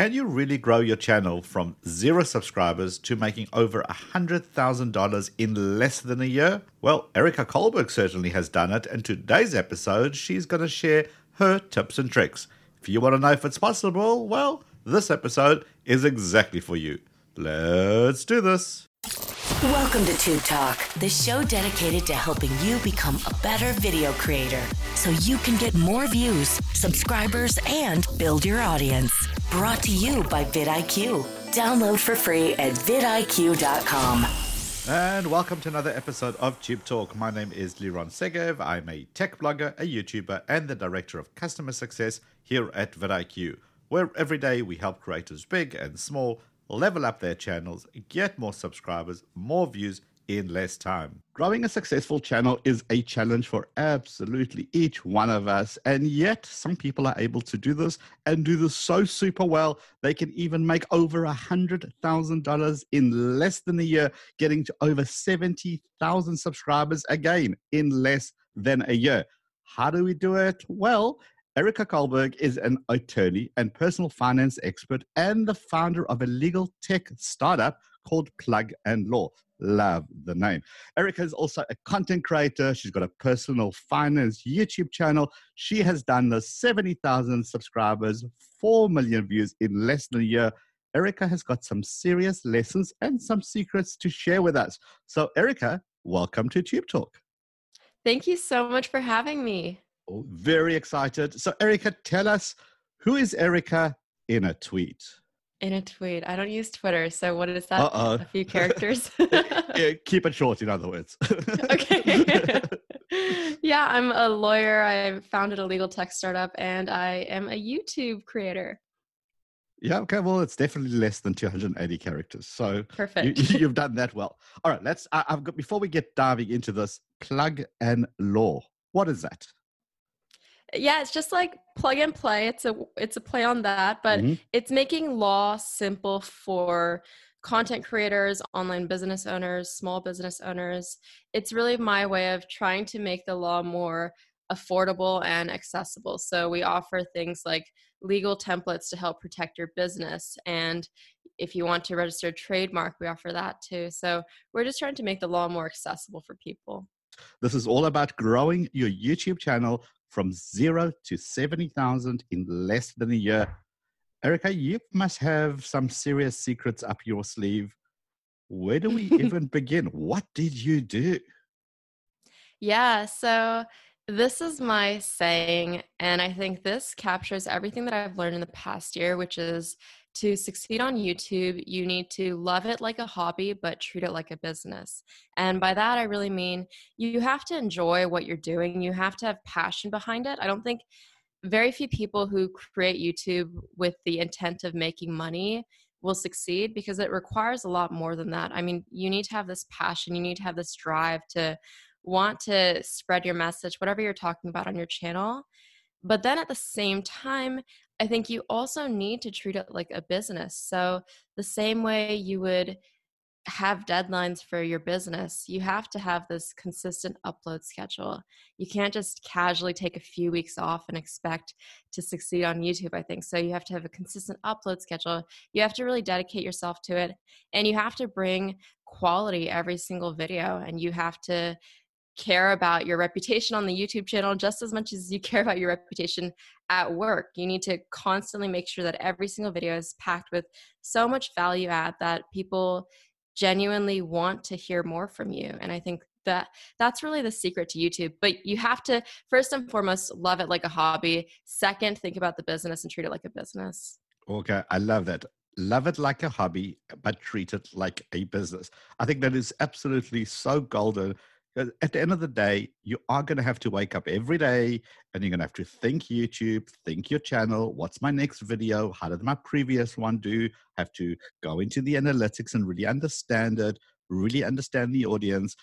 Can you really grow your channel from zero subscribers to making over $100,000 in less than a year? Well, Erika Kullberg certainly has done it, and today's episode, she's going to share her tips and tricks. If you want to know if it's possible, well, this episode is exactly for you. Let's do this. Welcome to Tube Talk, the show dedicated to helping you become a better video creator so you can get more views, subscribers, and build your audience. Brought to you by vidIQ. Download for free at vidIQ.com. And welcome to another episode of Tube Talk. My name is Liron Segev. I'm a tech blogger, a YouTuber, and the director of customer success here at vidIQ, where every day we help creators big and small level up their channels, get more subscribers, more views in less time. Growing a successful channel is a challenge for absolutely each one of us. And yet, some people are able to do this and do this so super well, they can even make over a $100,000 in less than a year, getting to over 70,000 subscribers again in less than a year. How do we do it? Well, Erika Kullberg is an attorney and personal finance expert and the founder of a legal tech startup called Plug and Law. Love the name. Erika is also a content creator. She's got a personal finance YouTube channel. She has done the 70,000 subscribers, 4 million views in less than a year. Erika has got some serious lessons and some secrets to share with us. So, Erika, welcome to Tube Talk. Thank you so much for having me. Very excited. So, Erika, tell us who is Erika in a tweet? In a tweet. I don't use Twitter. So, what is that? Uh-oh. A few characters? Keep it short, in other words. okay. yeah, I'm a lawyer. I founded a legal tech startup and I am a YouTube creator. yeah, okay. Well, it's definitely less than 280 characters. So, you, Perfect. you've done that well. All right, let's. I, I've got before we get diving into this plug and law. What is that? Yeah, it's just like plug and play. It's a it's a play on that, but Mhm. it's making law simple for content creators, online business owners, small business owners. It's really my way of trying to make the law more affordable and accessible. So we offer things like legal templates to help protect your business and if you want to register a trademark, we offer that too. So we're just trying to make the law more accessible for people. This is all about growing your YouTube channel from zero to 70,000 in less than a year. Erika, you must have some serious secrets up your sleeve. Where do we even begin? What did you do? Yeah, so this is my saying, and I think this captures everything that I've learned in the past year, which is to succeed on YouTube, you need to love it like a hobby, but treat it like a business. And by that, I really mean you have to enjoy what you're doing, you have to have passion behind it. I don't think very few people who create YouTube with the intent of making money will succeed because it requires a lot more than that. I mean, you need to have this passion, you need to have this drive to want to spread your message, whatever you're talking about on your channel. But then at the same time, I think you also need to treat it like a business. So, the same way you would have deadlines for your business, you have to have this consistent upload schedule. You can't just casually take a few weeks off and expect to succeed on YouTube, I think. So, you have to have a consistent upload schedule. You have to really dedicate yourself to it. And you have to bring quality every single video. And you have to care about your reputation on the YouTube channel just as much as you care about your reputation at work. You need to constantly make sure that every single video is packed with so much value add that people genuinely want to hear more from you. And I think that that's really the secret to YouTube. But you have to first and foremost love it like a hobby. Second, think about the business and treat it like a business. Okay, I love that. Love it like a hobby, but treat it like a business. I think that is absolutely so golden. 'Cause At the end of the day, you are going to have to wake up every day and you're going to have to think YouTube, think your channel. What's my next video? How did my previous one do? Have to go into the analytics and really understand it, really understand the audience.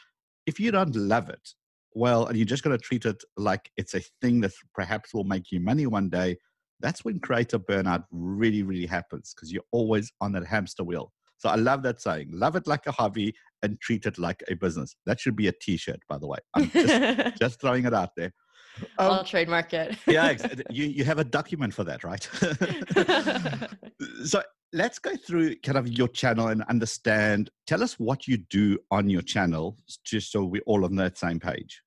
If you don't love it, well, and you're just going to treat it like it's a thing that perhaps will make you money one day, that's when creator burnout really, really happens because you're always on that hamster wheel. So I love that saying love it like a hobby and treat it like a business. That should be a t shirt, by the way. I'm just, just throwing it out there. Um, I'll trademark it. yeah, you you have a document for that, right? so let's go through kind of your channel and understand. Tell us what you do on your channel, just so we're all on that same page.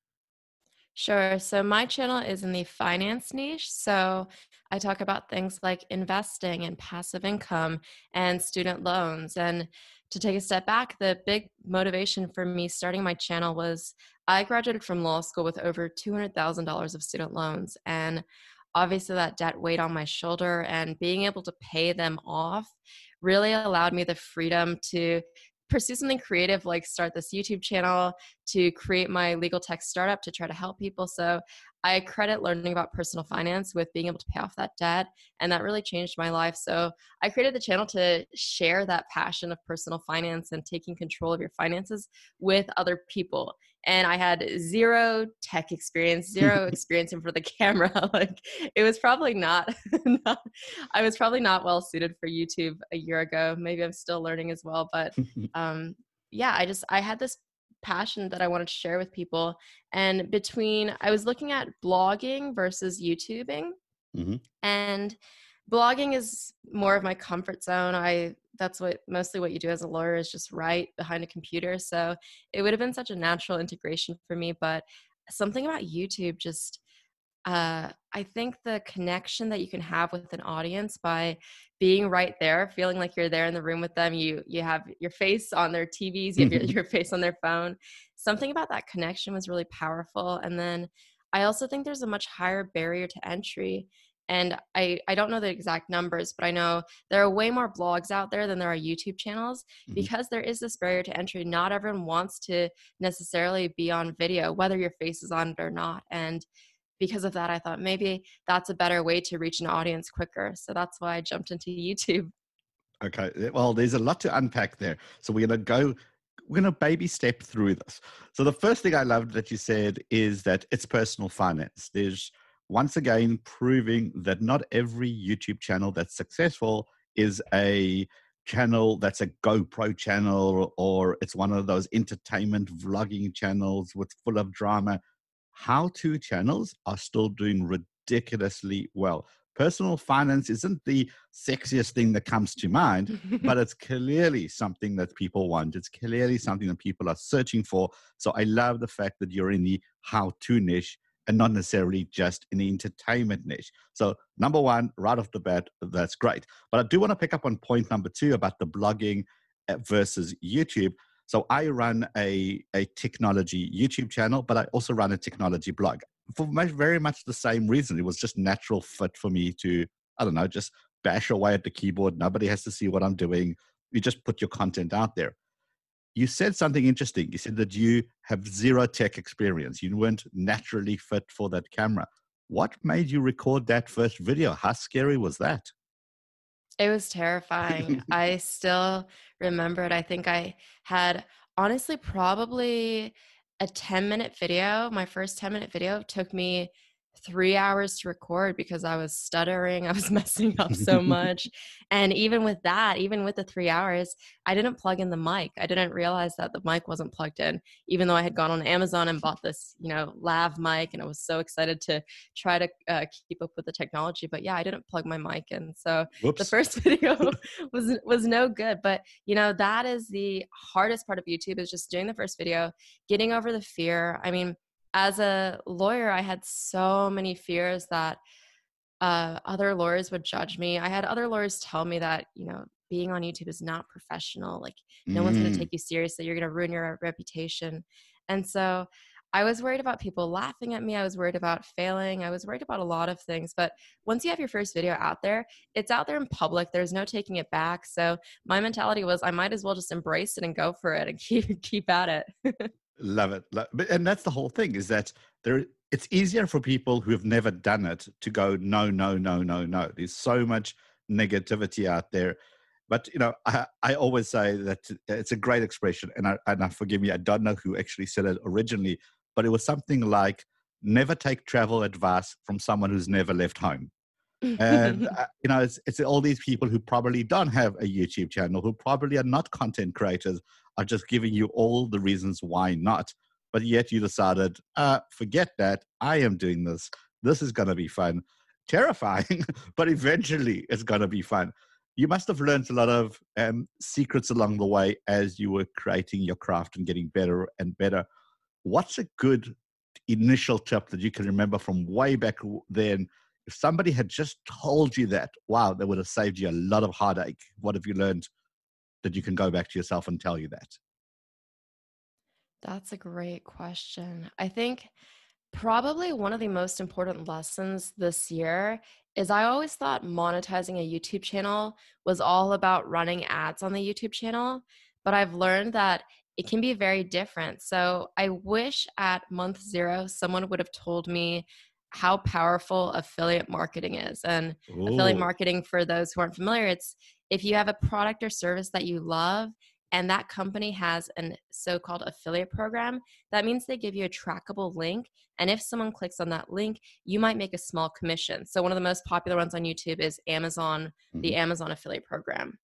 Sure. So my channel is in the finance niche. So I talk about things like investing and passive income and student loans. And to take a step back, the big motivation for me starting my channel was I graduated from law school with over $200,000 of student loans. And obviously, that debt weighed on my shoulder, and being able to pay them off really allowed me the freedom to pursue something creative like start this YouTube channel, to create my legal tech startup to try to help people. So I credit learning about personal finance with being able to pay off that debt. And that really changed my life. So I created the channel to share that passion of personal finance and taking control of your finances with other people. And I had zero tech experience, zero experience in front of the camera. like it was probably not, not, I was probably not well suited for YouTube a year ago. Maybe I'm still learning as well. But um, yeah, I just, I had this passion that I wanted to share with people. And between, I was looking at blogging versus YouTubing. Mm-hmm. And blogging is more of my comfort zone. I that's what mostly what you do as a lawyer is just write behind a computer. So it would have been such a natural integration for me. But something about YouTube just uh, I think the connection that you can have with an audience by being right there, feeling like you're there in the room with them. You you have your face on their TVs, you have your, your face on their phone. Something about that connection was really powerful. And then I also think there's a much higher barrier to entry. And I, I don't know the exact numbers, but I know there are way more blogs out there than there are YouTube channels mm-hmm. because there is this barrier to entry. Not everyone wants to necessarily be on video, whether your face is on it or not. And because of that, I thought maybe that's a better way to reach an audience quicker. So that's why I jumped into YouTube. Okay. Well, there's a lot to unpack there. So we're going to go, we're going to baby step through this. So the first thing I loved that you said is that it's personal finance. There's once again proving that not every YouTube channel that's successful is a channel that's a GoPro channel or it's one of those entertainment vlogging channels with full of drama how to channels are still doing ridiculously well. Personal finance isn't the sexiest thing that comes to mind, but it's clearly something that people want. It's clearly something that people are searching for. So I love the fact that you're in the how to niche and not necessarily just in the entertainment niche. So, number one, right off the bat, that's great. But I do want to pick up on point number two about the blogging uh, versus YouTube. So I run a, a technology YouTube channel, but I also run a technology blog for very much the same reason. It was just natural fit for me to, I don't know, just bash away at the keyboard. Nobody has to see what I'm doing. You just put your content out there. You said something interesting. You said that you have zero tech experience. You weren't naturally fit for that camera. What made you record that first video? How scary was that? It was terrifying. I still remember it. I think I had honestly probably a 10 minute video. My first 10 minute video took me three hours to record because I was stuttering. I was messing up so much. and even with that, even with the three hours, I didn't plug in the mic. I didn't realize that the mic wasn't plugged in, even though I had gone on Amazon and bought this, you know, lav mic. And I was so excited to try to uh, keep up with the technology. But yeah, I didn't plug my mic in. So Whoops. the first video was, was no good. But, you know, that is the hardest part of YouTube is just doing the first video, getting over the fear. I mean, as a lawyer, I had so many fears that uh, other lawyers would judge me. I had other lawyers tell me that, you know, being on YouTube is not professional. Like, no mm. one's going to take you seriously. You're going to ruin your reputation. And so I was worried about people laughing at me. I was worried about failing. I was worried about a lot of things. But once you have your first video out there, it's out there in public. There's no taking it back. So my mentality was I might as well just embrace it and go for it and keep keep at it. Love it. And that's the whole thing is that there it's easier for people who have never done it to go no no no no no. There's so much negativity out there. But you know, I, I always say that it's a great expression, and I, and I forgive me, I don't know who actually said it originally, but it was something like, "Never take travel advice from someone who's never left home." and uh, you know it's, it's all these people who probably don't have a youtube channel who probably are not content creators are just giving you all the reasons why not but yet you decided, uh, forget that. I am doing this. This is going to be fun. Terrifying, but eventually it's going to be fun. You must have learned a lot of um, secrets along the way as you were creating your craft and getting better and better. What's a good initial tip that you can remember from way back then? If somebody had just told you that, wow, that would have saved you a lot of heartache. What have you learned that you can go back to yourself and tell you that? That's a great question. I think probably one of the most important lessons this year is I always thought monetizing a YouTube channel was all about running ads on the YouTube channel, but I've learned that it can be very different. So I wish at month zero, someone would have told me how powerful affiliate marketing is. And Ooh. affiliate marketing, for those who aren't familiar, it's if you have a product or service that you love and that company has a so-called affiliate program that means they give you a trackable link. And if someone clicks on that link you might make a small commission. So one of the most popular ones on youtube is amazon mm-hmm. the amazon affiliate program.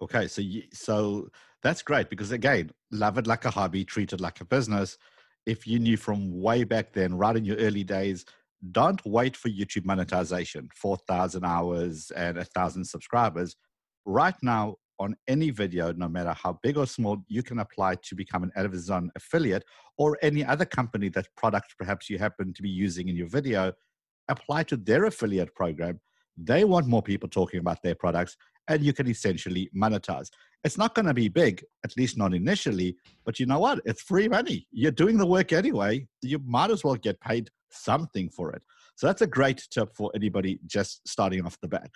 Okay so you, so that's great because again love it like a hobby treat it like a business. If you knew from way back then right in your early days don't wait for youtube monetization 4000 hours and a thousand subscribers right now on any video, no matter how big or small, you can apply to become an Amazon affiliate or any other company that product perhaps you happen to be using in your video. Apply to their affiliate program. They want more people talking about their products, and you can essentially monetize. It's not going to be big, at least not initially, but you know what? It's free money. You're doing the work anyway. You might as well get paid something for it. So that's a great tip for anybody just starting off the bat.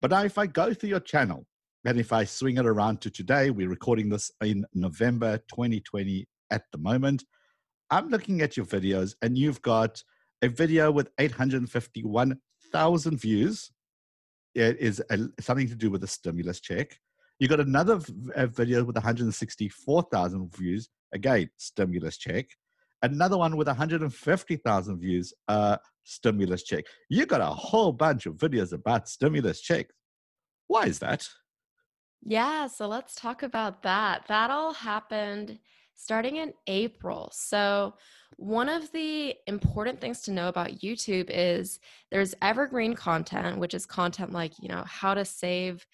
But now, if I go through your channel, and if I swing it around to today, we're recording this in November 2020 at the moment. I'm looking at your videos, and you've got a video with 851,000 views. It is a, something to do with a stimulus check. You got another v- video with 164,000 views. Again, stimulus check. Another one with 150,000 views. Uh, stimulus check. You got a whole bunch of videos about stimulus checks. Why is that? Yeah, so let's talk about that. That all happened starting in April. So, one of the important things to know about YouTube is there's evergreen content, which is content like, you know, how to save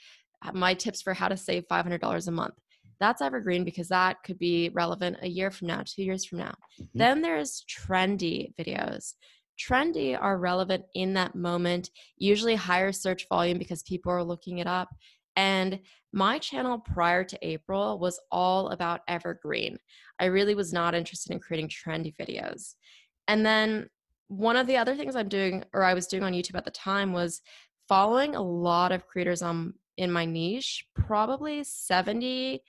uh, my tips for how to save $500 a month. That's evergreen because that could be relevant a year from now, two years from now. Mm-hmm. Then there's trendy videos. Trendy are relevant in that moment, usually higher search volume because people are looking it up and my channel prior to April was all about evergreen. I really was not interested in creating trendy videos. And then one of the other things I'm doing, or I was doing on YouTube at the time, was following a lot of creators on in my niche, probably 70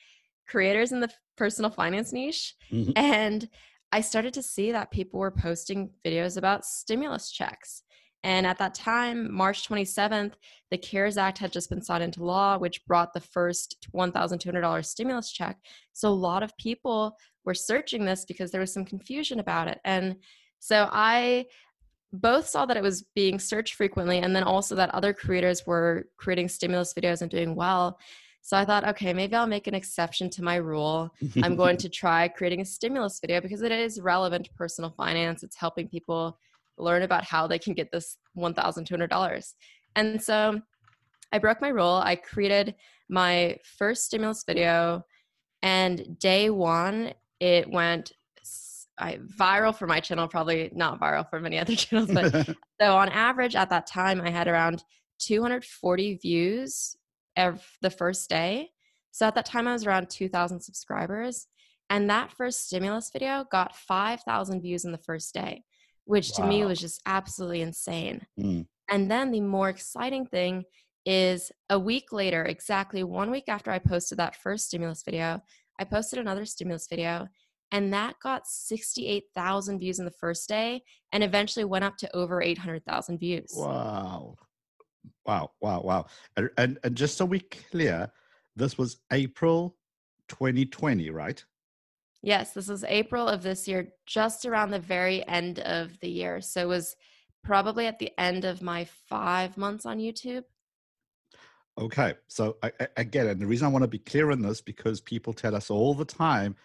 creators in the personal finance niche. Mm-hmm. And I started to see that people were posting videos about stimulus checks and at that time, March 27th, the CARES Act had just been signed into law, which brought the first $1,200 stimulus check. So a lot of people were searching this because there was some confusion about it. And so I both saw that it was being searched frequently and then also that other creators were creating stimulus videos and doing well. So I thought, okay, maybe I'll make an exception to my rule. I'm going to try creating a stimulus video because it is relevant to personal finance. It's helping people learn about how they can get this $1,200. And so I broke my rule. I created my first stimulus video, and day one, it went I, viral for my channel, probably not viral for many other channels. But so on average, at that time, I had around 240 views every, the first day. So at that time, I was around 2,000 subscribers. And that first stimulus video got 5,000 views in the first day which wow. to me was just absolutely insane. Mm. And then the more exciting thing is a week later, exactly one week after I posted that first stimulus video, I posted another stimulus video, and that got 68,000 views in the first day and eventually went up to over 800,000 views. Wow. Wow, wow, wow. And, and, and just so we clear, this was April 2020, right? Yes, this was April of this year, just around the very end of the year. So it was probably at the end of my five months on YouTube. Okay, so I, I, again, and the reason I want to be clear on this because people tell us all the time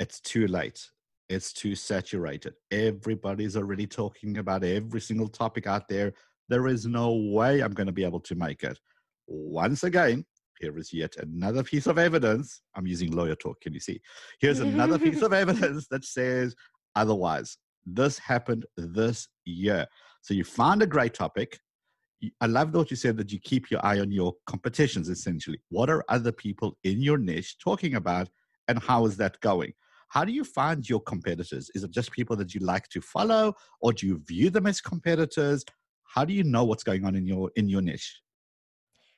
it's too late. It's too saturated. Everybody's already talking about every single topic out there. There is no way I'm going to be able to make it. Once again, here is yet another piece of evidence. I'm using lawyer talk, can you see? Here's another piece of evidence that says otherwise. This happened this year. So you find a great topic. I love what you said that you keep your eye on your competitions essentially. What are other people in your niche talking about and how is that going? How do you find your competitors? Is it just people that you like to follow or do you view them as competitors? How do you know what's going on in your in your niche?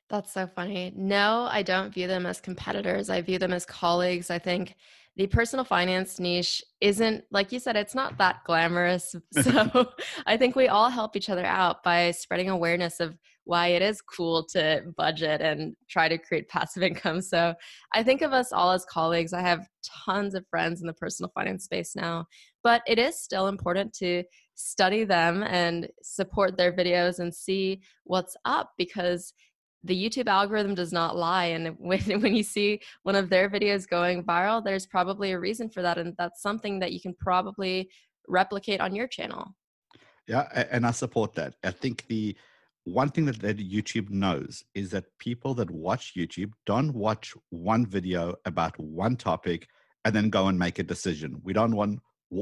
That's so funny. No, I don't view them as competitors. I view them as colleagues. I think the personal finance niche isn't, like you said, it's not that glamorous. So I think we all help each other out by spreading awareness of why it is cool to budget and try to create passive income. So I think of us all as colleagues. I have tons of friends in the personal finance space now, but it is still important to study them and support their videos and see what's up because the YouTube algorithm does not lie. And when, when you see one of their videos going viral, there's probably a reason for that. And that's something that you can probably replicate on your channel. Yeah, and I support that. I think the one thing that, that YouTube knows is that people that watch YouTube don't watch one video about one topic and then go and make a decision. We don't want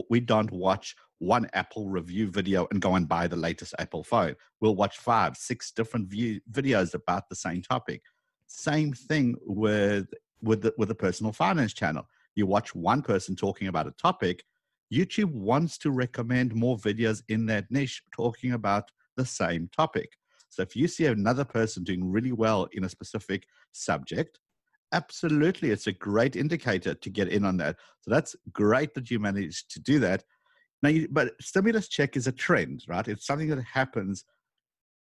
we don't watch one Apple review video and go and buy the latest Apple phone. We'll watch five, six different view, videos about the same topic. Same thing with with the, with the personal finance channel. You watch one person talking about a topic. YouTube wants to recommend more videos in that niche talking about the same topic. So if you see another person doing really well in a specific subject, absolutely it's a great indicator to get in on that. So that's great that you managed to do that. Now, you, but stimulus check is a trend, right? It's something that happens.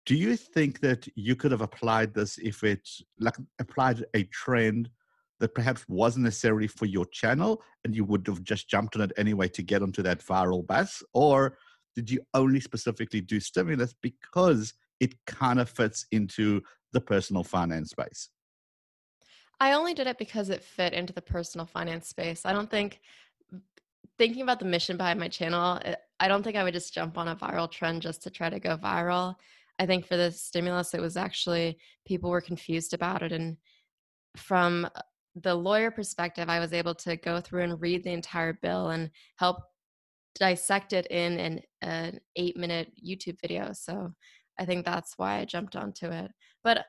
Do you think that you could have applied this if it like applied a trend that perhaps wasn't necessarily for your channel and you would have just jumped on it anyway to get onto that viral bus? Or did you only specifically do stimulus because it kind of fits into the personal finance space? I only did it because it fit into the personal finance space. I don't think thinking about the mission behind my channel, eh, I don't think I would just jump on a viral trend just to try to go viral. I think for the stimulus, it was actually people were confused about it. And from uh, the lawyer perspective, I was able to go through and read the entire bill and help dissect it in an, an eight minute YouTube video. So I think that's why I jumped onto it. But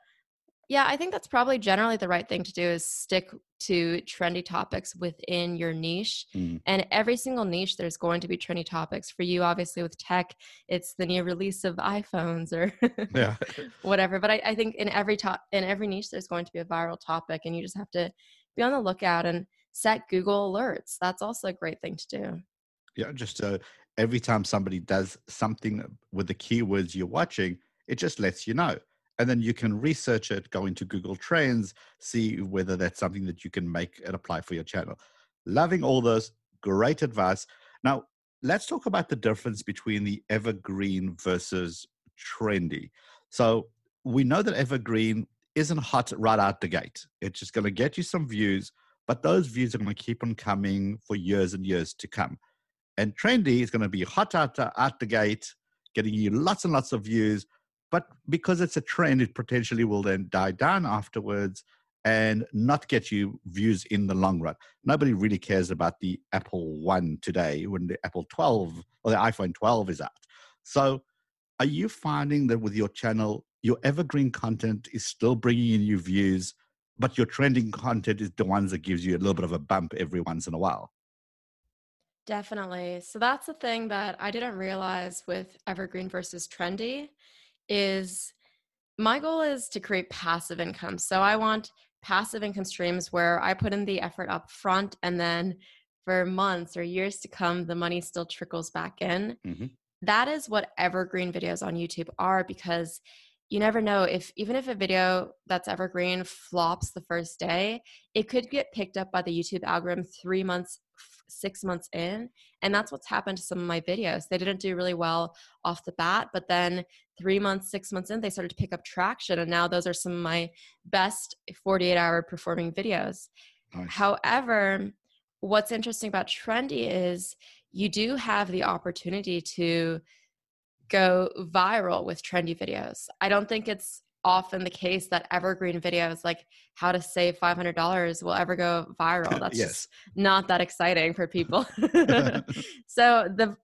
yeah, I think that's probably generally the right thing to do is stick to trendy topics within your niche. Mm. And every single niche, there's going to be trendy topics. For you, obviously, with tech, it's the new release of iPhones or yeah. whatever. But I, I think in every top in every niche, there's going to be a viral topic, and you just have to be on the lookout and set Google alerts. That's also a great thing to do. Yeah, just uh, every time somebody does something with the keywords you're watching, it just lets you know and then you can research it go into google trends see whether that's something that you can make and apply for your channel. Loving all those great advice. Now let's talk about the difference between the evergreen versus trendy. So we know that evergreen isn't hot right out the gate. It's just going to get you some views but those views are going to keep on coming for years and years to come. And trendy is going to be hot out, out the gate getting you lots and lots of views but because it's a trend, it potentially will then die down afterwards and not get you views in the long run. Nobody really cares about the Apple One today when the Apple 12 or the iPhone 12 is out. So, are you finding that with your channel, your evergreen content is still bringing in you views, but your trending content is the ones that gives you a little bit of a bump every once in a while? Definitely. So that's the thing that I didn't realize with evergreen versus trendy is my goal is to create passive income. So I want passive income streams where I put in the effort up front and then for months or years to come, the money still trickles back in. Mm-hmm. That is what evergreen videos on YouTube are because you never know if even if a video that's evergreen flops the first day, it could get picked up by the YouTube algorithm three months six months in. And that's what's happened to some of my videos. They didn't do really well off the bat, but then three months, six months in, they started to pick up traction. And now those are some of my best 48 hour performing videos. Nice. However, what's interesting about trendy is you do have the opportunity to go viral with trendy videos. I don't think it's often the case that evergreen videos like how to save $500 will ever go viral. That's yes. just not that exciting for people. so the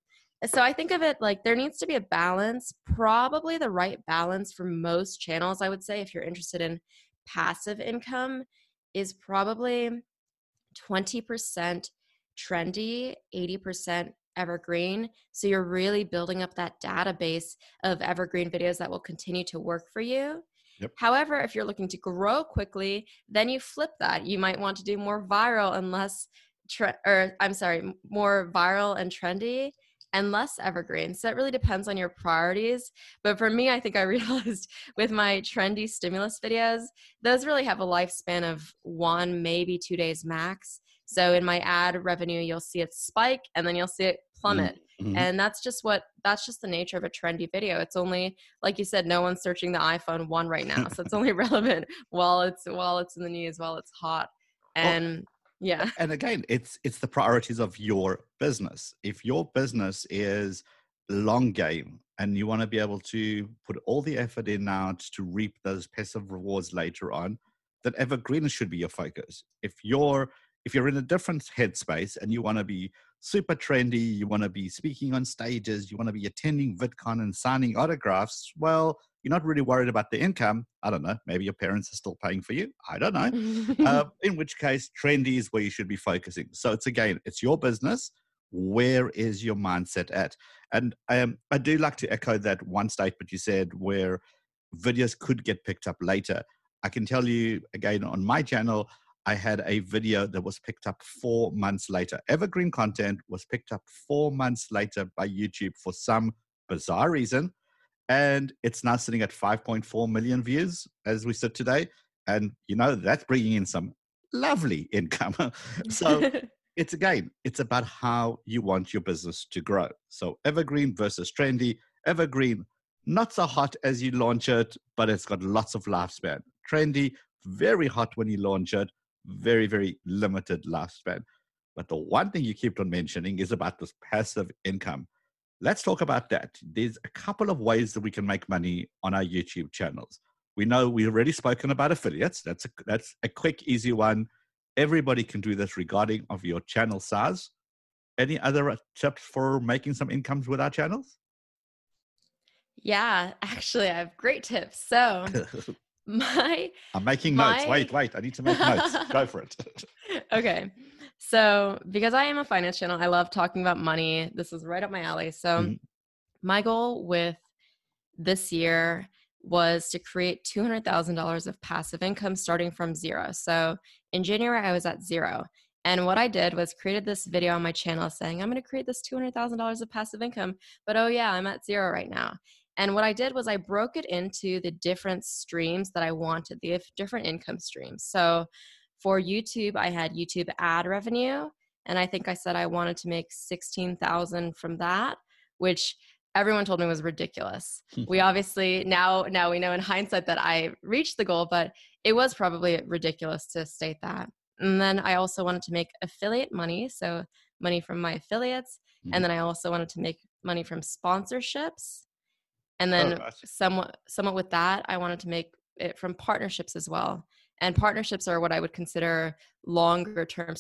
so I think of it like there needs to be a balance, probably the right balance for most channels I would say if you're interested in passive income is probably 20% trendy, 80% evergreen. So you're really building up that database of evergreen videos that will continue to work for you. Yep. However, if you're looking to grow quickly, then you flip that. You might want to do more viral and less, tre- or I'm sorry, more viral and trendy and less evergreen. So it really depends on your priorities. But for me, I think I realized with my trendy stimulus videos, those really have a lifespan of one, maybe two days max. So in my ad revenue, you'll see it spike and then you'll see it plummet. Mm-hmm. And that's just what that's just the nature of a trendy video. It's only like you said, no one's searching the iPhone one right now. So it's only relevant while it's while it's in the news, while it's hot. And yeah. And again, it's it's the priorities of your business. If your business is long game and you want to be able to put all the effort in now to reap those passive rewards later on, then evergreen should be your focus. If you're if you're in a different headspace and you want to be super trendy, you want to be speaking on stages, you want to be attending VidCon and signing autographs, well, you're not really worried about the income. I don't know. Maybe your parents are still paying for you. I don't know. uh, in which case, trendy is where you should be focusing. So it's again, it's your business. Where is your mindset at? And um, I do like to echo that one statement you said where videos could get picked up later. I can tell you again on my channel, I had a video that was picked up four months later. Evergreen content was picked up four months later by YouTube for some bizarre reason. And it's now sitting at 5.4 million views as we sit today. And, you know, that's bringing in some lovely income. so it's again, it's about how you want your business to grow. So evergreen versus trendy. Evergreen, not so hot as you launch it, but it's got lots of lifespan. Trendy, very hot when you launch it, very, very limited lifespan. But the one thing you keep on mentioning is about this passive income. Let's talk about that. There's a couple of ways that we can make money on our YouTube channels. We know we've already spoken about affiliates. That's a, that's a quick, easy one. Everybody can do this regarding of your channel size. Any other tips for making some incomes with our channels? Yeah, actually, I have great tips. So, my I'm making my, notes. Wait, wait. I need to make notes. Go for it. okay. So, because I am a finance channel, I love talking about money. This is right up my alley. So, mm-hmm. my goal with this year was to create $200,000 of passive income starting from zero. So, in January, I was at zero. And what I did was created this video on my channel saying, I'm going to create this $200,000 of passive income. But oh, yeah, I'm at zero right now. And what I did was I broke it into the different streams that I wanted, the different income streams. So for YouTube, I had YouTube ad revenue, and I think I said I wanted to make 16,000 from that, which everyone told me was ridiculous. we obviously now now we know in hindsight that I reached the goal, but it was probably ridiculous to state that. And then I also wanted to make affiliate money, so money from my affiliates, mm-hmm. and then I also wanted to make money from sponsorships and then oh, somewhat somewhat with that i wanted to make it from partnerships as well. And partnerships are what i would consider longer term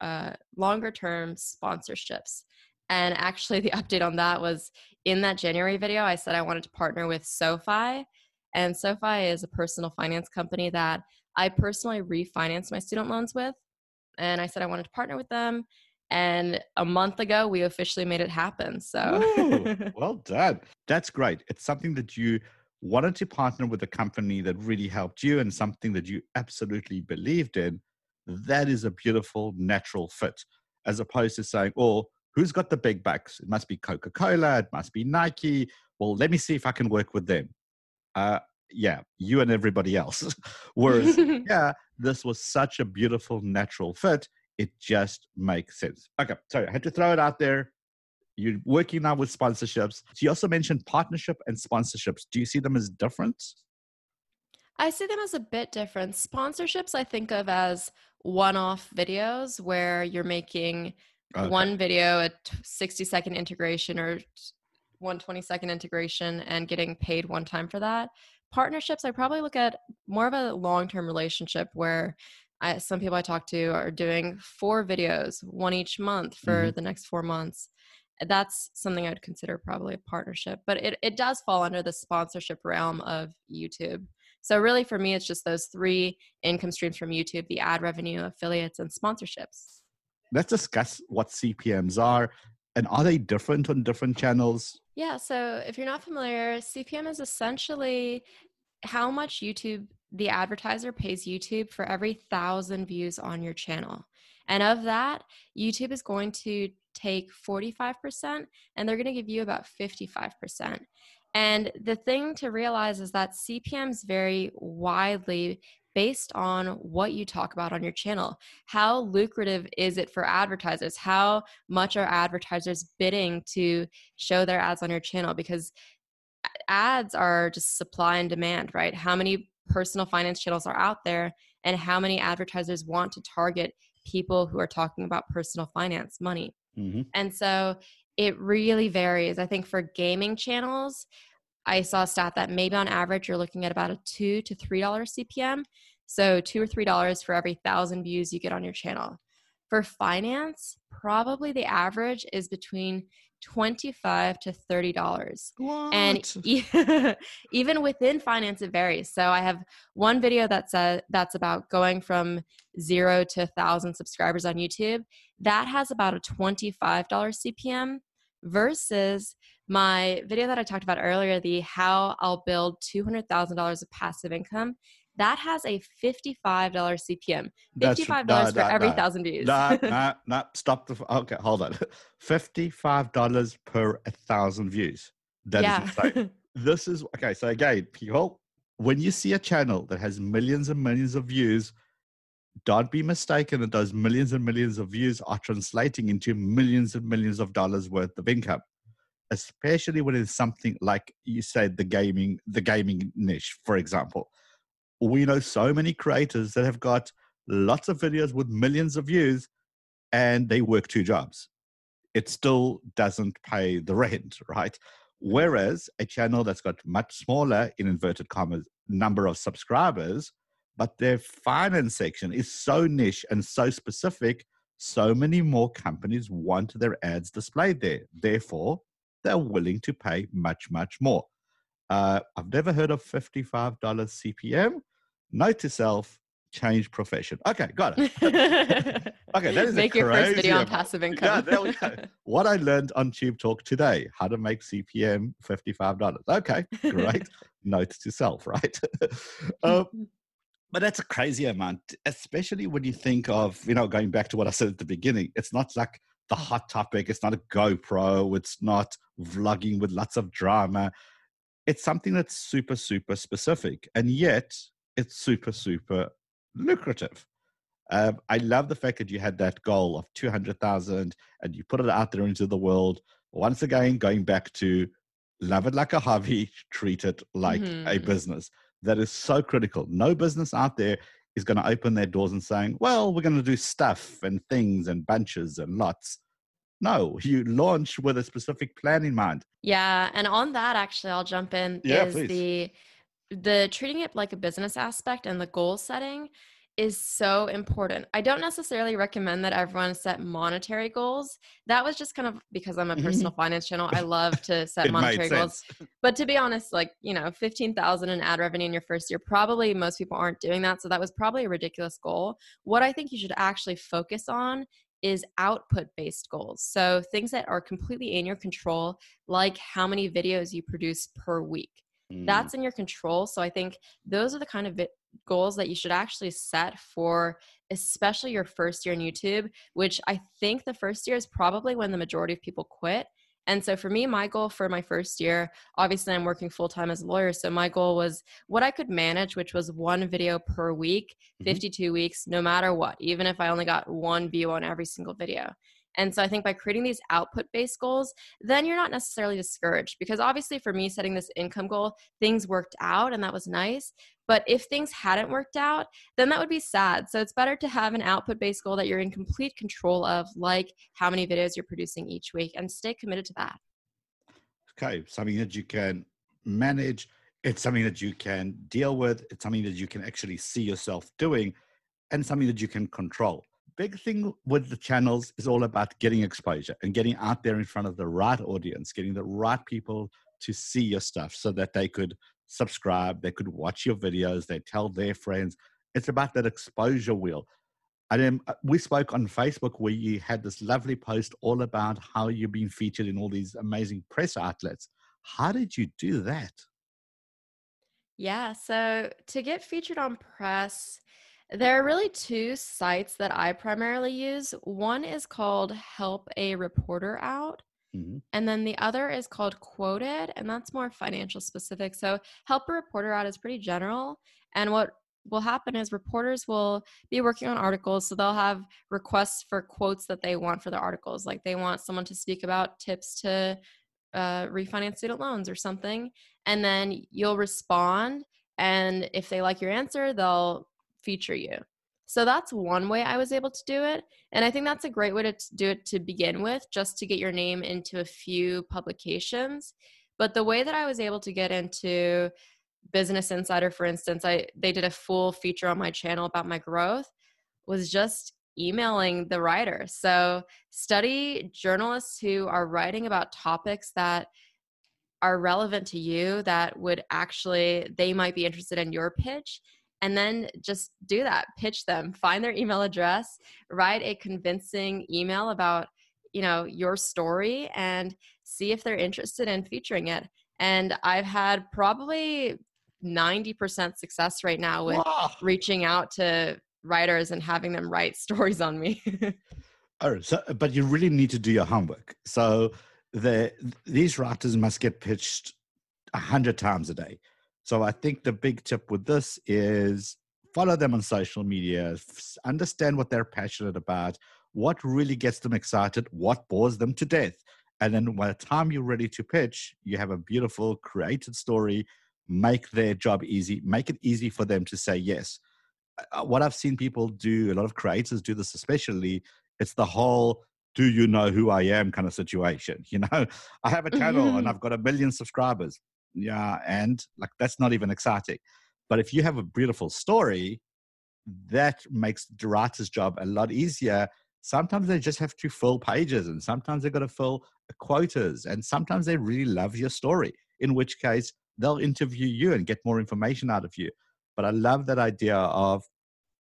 uh, longer term sponsorships. And actually the update on that was in that january video i said i wanted to partner with sofi. And sofi is a personal finance company that i personally refinanced my student loans with. And i said i wanted to partner with them and a month ago, we officially made it happen. So, Ooh, well done. That's great. It's something that you wanted to partner with a company that really helped you and something that you absolutely believed in. That is a beautiful, natural fit, as opposed to saying, oh, who's got the big bucks? It must be Coca Cola, it must be Nike. Well, let me see if I can work with them. Uh, yeah, you and everybody else. Whereas, yeah, this was such a beautiful, natural fit it just makes sense. Okay, sorry, I had to throw it out there. You're working now with sponsorships. So you also mentioned partnership and sponsorships. Do you see them as different? I see them as a bit different. Sponsorships I think of as one off videos where you're making okay. one video, a 60 second integration or 120 second integration and getting paid one time for that. Partnerships, I probably look at more of a long term relationship where I, some people I talk to are doing four videos, one each month for mm-hmm. the next four months. That's something I'd consider probably a partnership, but it, it does fall under the sponsorship realm of YouTube. So, really, for me, it's just those three income streams from YouTube the ad revenue, affiliates, and sponsorships. Let's discuss what CPMs are and are they different on different channels? Yeah, so if you're not familiar, CPM is essentially how much YouTube, the advertiser pays YouTube for every thousand views on your channel. And of that, YouTube is going to take 45% and they're going to give you about 55%. And the thing to realize is that CPMs vary widely based on what you talk about on your channel. How lucrative is it for advertisers? How much are advertisers bidding to show their ads on your channel? Because ads are just supply and demand, right? How many personal finance channels are out there and how many advertisers want to target people who are talking about personal finance money. Mm-hmm. And so it really varies. I think for gaming channels, I saw a stat that maybe on average you're looking at about a two to three dollar CPM. So two or three dollars for every thousand views you get on your channel. For finance, probably the average is between 25 to 30 dollars. And even within finance it varies. So i have one video that a, that's about going from zero to 1000 subscribers on youtube. That has about a $25 cpm versus my video that i talked about earlier the how i'll build $200000 of passive income that has a $55 CPM. $55 nah, for every thousand views. nah, nah, nah, stop the. Okay, hold on. $55 per a thousand views. That yeah. is insane. this is, okay, so again, people, when you see a channel that has millions and millions of views, don't be mistaken that those millions and millions of views are translating into millions and millions of dollars worth of income especially when it's something like you said the gaming the gaming niche for example we know so many creators that have got lots of videos with millions of views and they work two jobs. It still doesn't pay the rent, right? Whereas a channel that's got much smaller, in inverted commas, number of subscribers, but their finance section is so niche and so specific, so many more companies want their ads displayed there. Therefore, they're willing to pay much, much more. Uh, I've never heard of $55 CPM, note to self, change profession. Okay, got it. okay, that is make your first video on passive income. yeah, there we go. What I learned on Tube Talk today: how to make CPM fifty-five dollars. Okay, great. note to self, right? um, but that's a crazy amount, especially when you think of you know going back to what I said at the beginning. It's not like the hot topic. It's not a GoPro. It's not vlogging with lots of drama. It's something that's super, super specific. And yet, it's super, super lucrative. Um, I love the fact that you had that goal of 200,000 and you put it out there into the world. Once again, going back to love it like a hobby, treat it like mm-hmm. a business. That is so critical. No business out there is going to open their doors and saying, well, we're going to do stuff and things and bunches and lots. No, you launch with a specific plan in mind. Yeah. And on that, actually, I'll jump in. Yeah, is please. the the treating it like a business aspect and the goal setting is so important. I don't necessarily recommend that everyone set monetary goals. That was just kind of because I'm a personal finance channel. I love to set monetary goals. But to be honest, like, you know, 15,000 in ad revenue in your first year, probably most people aren't doing that. So that was probably a ridiculous goal. What I think you should actually focus on is output based goals. So things that are completely in your control, like how many videos you produce per week Mm. That's in your control. So I think those are the kind of goals that you should actually set for especially your first year in YouTube, which I think the first year is probably when the majority of people quit. And so for me, my goal for my first year, obviously I'm working full time as a lawyer. So my goal was what I could manage, which was one video per week, mm-hmm. 52 weeks, no matter what, even if I only got one view on every single video. And so I think by creating these output based goals, then you're not necessarily discouraged because obviously for me setting this income goal, things worked out and that was nice. But if things hadn't worked out, then that would be sad. So it's better to have an output based goal that you're in complete control of, like how many videos you're producing each week, and stay committed to that. Okay, something that you can manage. It's something that you can deal with. It's something that you can actually see yourself doing and something that you can control. Big thing with the channels is all about getting exposure and getting out there in front of the right audience, getting the right people to see your stuff so that they could subscribe, they could watch your videos, they tell their friends. It's about that exposure wheel. And then uh, we spoke on Facebook where you had this lovely post all about how you've been featured in all these amazing press outlets. How did you do that? Yeah, so to get featured on press, there are really two sites that I primarily use. One is called Help a Reporter Out. Mm-hmm. And then the other is called Qwoted, and that's more financial specific. So, Help a Reporter Out is pretty general. And what will happen is reporters will be working on articles so they'll have requests for quotes that they want for their articles like they want someone to speak about tips to uh, refinance student loans or something and then you'll respond and if they like your answer they'll feature you. So that's one way i was able to do it and i think that's a great way to do it to begin with just to get your name into a few publications. But the way that i was able to get into business insider for instance i they did a full feature on my channel about my growth was just emailing the writer. So study journalists who are writing about topics that are relevant to you that would actually they might be interested in your pitch and then just do that pitch them find their email address write a convincing email about you know your story and see if they're interested in featuring it and i've had probably 90% success right now with wow. reaching out to writers and having them write stories on me. All right, so, but you really need to do your homework. So the these writers must get pitched a hundred times a day. So I think the big tip with this is follow them on social media, understand what they're passionate about, what really gets them excited, what bores them to death. And then by the time you're ready to pitch, you have a beautiful created story make their job easy, make it easy for them to say yes. Uh, uh, what I've seen people do, a lot of creators do this especially, it's the whole do you know who I am kind of situation. You know, I have a channel mm-hmm. and I've got a million subscribers. Yeah. And like that's not even exciting. But if you have a beautiful story, that makes the writer's job a lot easier. Sometimes they just have to fill pages and sometimes they've got to fill quotas and sometimes they really love your story, in which case they'll interview you and get more information out of you. But I love that idea of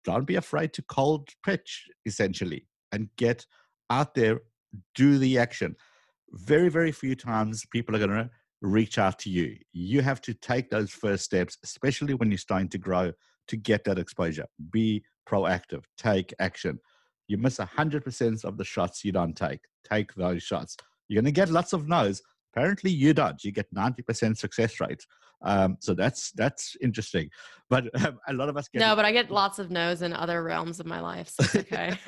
don't be afraid to cold pitch essentially and get out there, do the action. Very, very few times people are going to reach out to you. You have to take those first steps, especially when you're starting to grow, to get that exposure. Be proactive, take action. You miss 100% of the shots you don't take. Take those shots. You're going to get lots of no's, Apparently, you don't. You get ninety percent success rate. Um, so that's that's interesting. But um, a lot of us get no. But I get lots of no's in other realms of my life. So it's okay.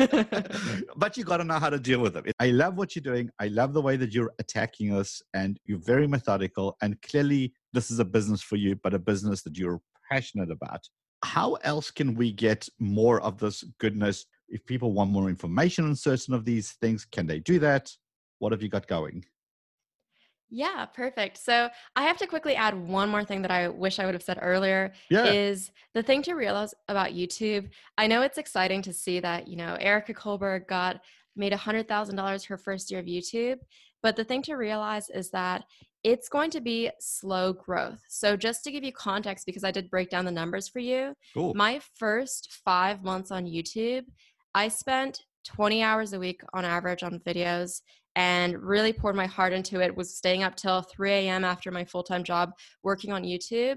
but you got to know how to deal with them. I love what you're doing. I love the way that you're attacking us, and you're very methodical. And clearly, this is a business for you, but a business that you're passionate about. How else can we get more of this goodness? If people want more information on certain of these things, can they do that? What have you got going? Yeah, perfect. So I have to quickly add one more thing that I wish I would have said earlier yeah. is the thing to realize about YouTube. I know it's exciting to see that, you know, Erika Kullberg got made $100,000 her first year of YouTube, but the thing to realize is that it's going to be slow growth. So just to give you context because I did break down the numbers for you, cool. my first 5 months on YouTube, I spent 20 hours a week on average on videos and really poured my heart into it was staying up till 3 a.m after my full-time job working on youtube.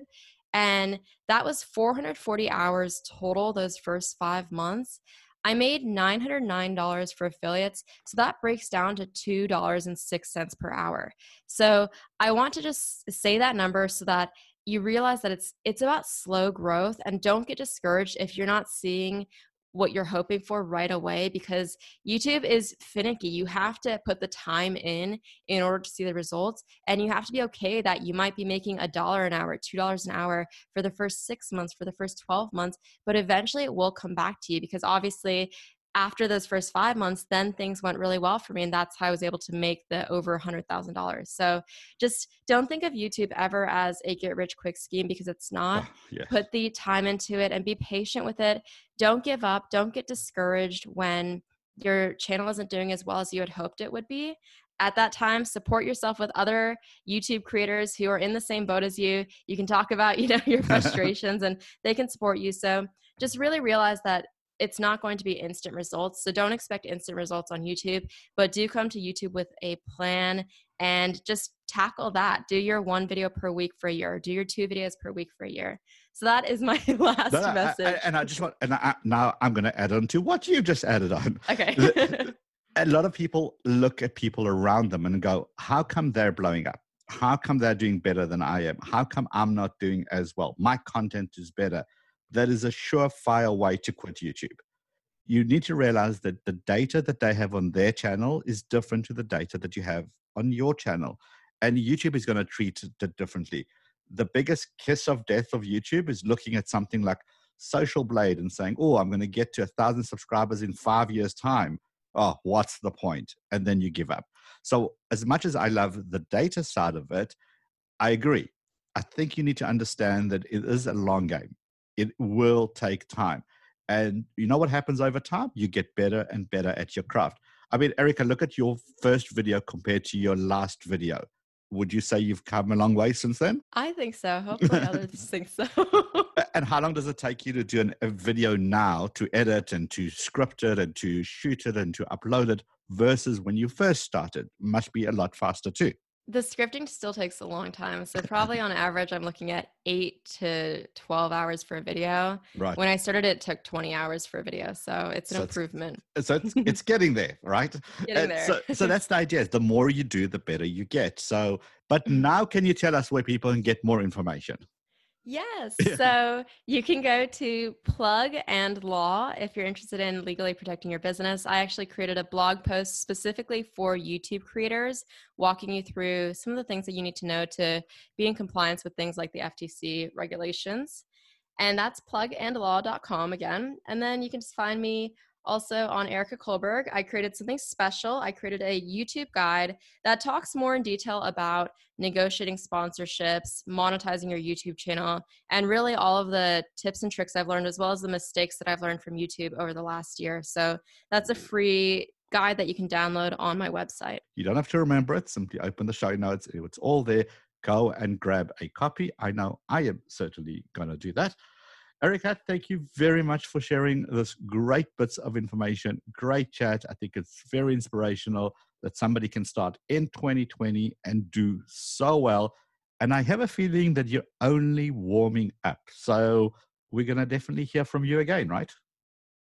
And that was 440 hours total those first five months. I made $909 for affiliates so that breaks down to $2.06 per hour. So i want to just say that number so that you realize that it's it's about slow growth and don't get discouraged if you're not seeing what you're hoping for right away because YouTube is finicky. You have to put the time in in order to see the results. And you have to be okay that you might be making a dollar an hour, $2 an hour for the first six months, for the first 12 months, but eventually it will come back to you because obviously after those first five months, then things went really well for me. And that's how I was able to make the over $100,000. So just don't think of YouTube ever as a get rich quick scheme because it's not. Oh, yes. Put the time into it and be patient with it. Don't give up. Don't get discouraged when your channel isn't doing as well as you had hoped it would be. At that time, support yourself with other YouTube creators who are in the same boat as you. You can talk about, you know, your frustrations and they can support you. So just really realize that it's not going to be instant results. So don't expect instant results on YouTube, but do come to YouTube with a plan and just tackle that. Do your one video per week for a year, do your two videos per week for a year. So that is my last message. I, I, and I just want, and I, now I'm going to add on to what you just added on. Okay. a lot of people look at people around them and go, how come they're blowing up? How come they're doing better than I am? How come I'm not doing as well? My content is better that is a surefire way to quit YouTube. You need to realize that the data that they have on their channel is different to the data that you have on your channel. And YouTube is going to treat it differently. The biggest kiss of death of YouTube is looking at something like Social Blade and saying, Oh, I'm going to get to a thousand subscribers in five years' time. Oh, what's the point? And then you give up. So, as much as I love the data side of it, I agree. I think you need to understand that it is a long game it will take time. And you know what happens over time? You get better and better at your craft. I mean, Erika, look at your first video compared to your last video. Would you say you've come a long way since then? I think so. Hopefully, others think so. and how long does it take you to do an, a video now to edit and to script it and to shoot it and to upload it versus when you first started? Must be a lot faster too. The scripting still takes a long time. So probably on average, I'm looking at eight to 12 hours for a video. Right. When I started, it took 20 hours for a video. So it's an so improvement. It's, so it's, it's getting there, right? Getting there. So, so that's the idea. The more you do, the better you get. So, but now can you tell us where people can get more information? Yes. so you can go to Plug and Law if you're interested in legally protecting your business. I actually created a blog post specifically for YouTube creators, walking you through some of the things that you need to know to be in compliance with things like the FTC regulations. And that's plugandlaw.com again. And then you can just find me also on Erika Kullberg, I created something special. I created a YouTube guide that talks more in detail about negotiating sponsorships, monetizing your YouTube channel, and really all of the tips and tricks I've learned, as well as the mistakes that I've learned from YouTube over the last year. So that's a free guide that you can download on my website. You don't have to remember it, simply open the show notes. It's all there. Go and grab a copy. I know I am certainly going to do that. Erika, thank you very much for sharing this great bits of information. Great chat. I think it's very inspirational that somebody can start in 2020 and do so well. And I have a feeling that you're only warming up. So we're going to definitely hear from you again, right?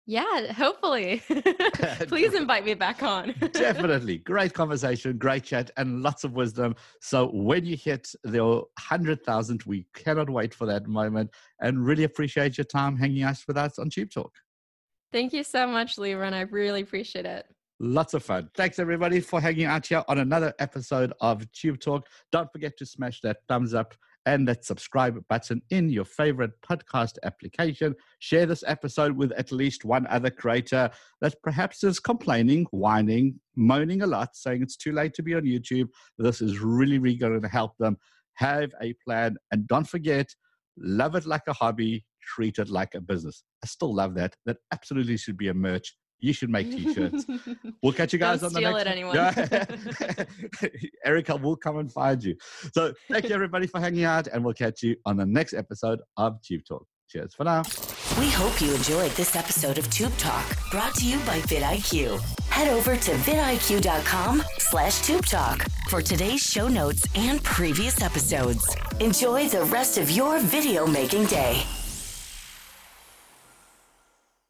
Yeah, hopefully. Please invite me back on. Definitely. Great conversation, great chat, and lots of wisdom. So, when you hit the 100,000, we cannot wait for that moment and really appreciate your time hanging out with us on Tube Talk. Thank you so much, Liron. I really appreciate it. Lots of fun. Thanks, everybody, for hanging out here on another episode of Tube Talk. Don't forget to smash that thumbs up and that subscribe button in your favorite podcast application. Share this episode with at least one other creator that perhaps is complaining, whining, moaning a lot, saying it's too late to be on YouTube. This is really, really going to help them. Have a plan and don't forget, love it like a hobby, treat it like a business. I still love that. That absolutely should be a merch you should make t-shirts. we'll catch you guys Don't on the next. It, anyone. Erika will come and find you. So thank you everybody for hanging out, and we'll catch you on the next episode of Tube Talk. Cheers for now. We hope you enjoyed this episode of Tube Talk, brought to you by vidIQ. Head over to vidIQ.com slash Tube Talk for today's show notes and previous episodes. Enjoy the rest of your video making day.